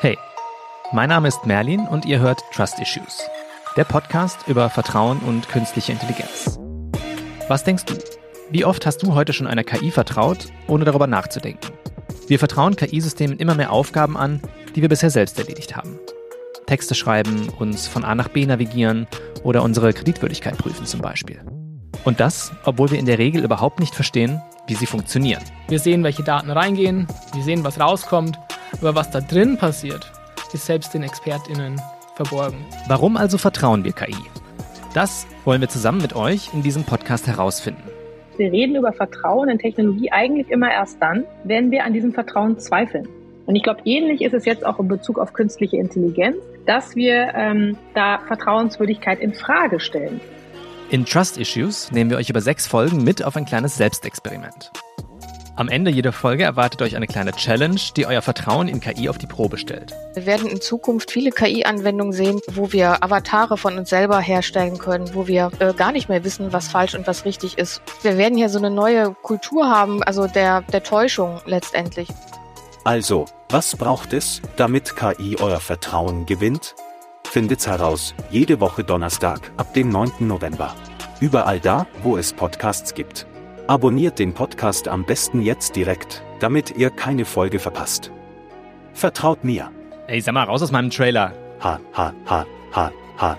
Hey, mein Name ist Merlin und ihr hört Trust Issues, der Podcast über Vertrauen und künstliche Intelligenz. Was denkst du? Wie oft hast du heute schon einer KI vertraut, ohne darüber nachzudenken? Wir vertrauen KI-Systemen immer mehr Aufgaben an, die wir bisher selbst erledigt haben. Texte schreiben, uns von A nach B navigieren oder unsere Kreditwürdigkeit prüfen zum Beispiel. Und das, obwohl wir in der Regel überhaupt nicht verstehen, wie sie funktionieren. Wir sehen, welche Daten reingehen, wir sehen, was rauskommt, aber was da drin passiert, ist selbst den ExpertInnen verborgen. Warum also vertrauen wir KI? Das wollen wir zusammen mit euch in diesem Podcast herausfinden. Wir reden über Vertrauen in Technologie eigentlich immer erst dann, wenn wir an diesem Vertrauen zweifeln. Und ich glaube, ähnlich ist es jetzt auch in Bezug auf künstliche Intelligenz, dass wir ähm, da Vertrauenswürdigkeit in Frage stellen. In Trust Issues nehmen wir euch über sechs Folgen mit auf ein kleines Selbstexperiment. Am Ende jeder Folge erwartet euch eine kleine Challenge, die euer Vertrauen in KI auf die Probe stellt. Wir werden in Zukunft viele KI-Anwendungen sehen, wo wir Avatare von uns selber herstellen können, wo wir äh, gar nicht mehr wissen, was falsch und was richtig ist. Wir werden hier so eine neue Kultur haben, also der, der Täuschung letztendlich. Also, was braucht es, damit KI euer Vertrauen gewinnt? Findet's heraus, jede Woche Donnerstag ab dem 9. November. Überall da, wo es Podcasts gibt. Abonniert den Podcast am besten jetzt direkt, damit ihr keine Folge verpasst. Vertraut mir. Ey, sag mal raus aus meinem Trailer. Ha, ha, ha, ha, ha.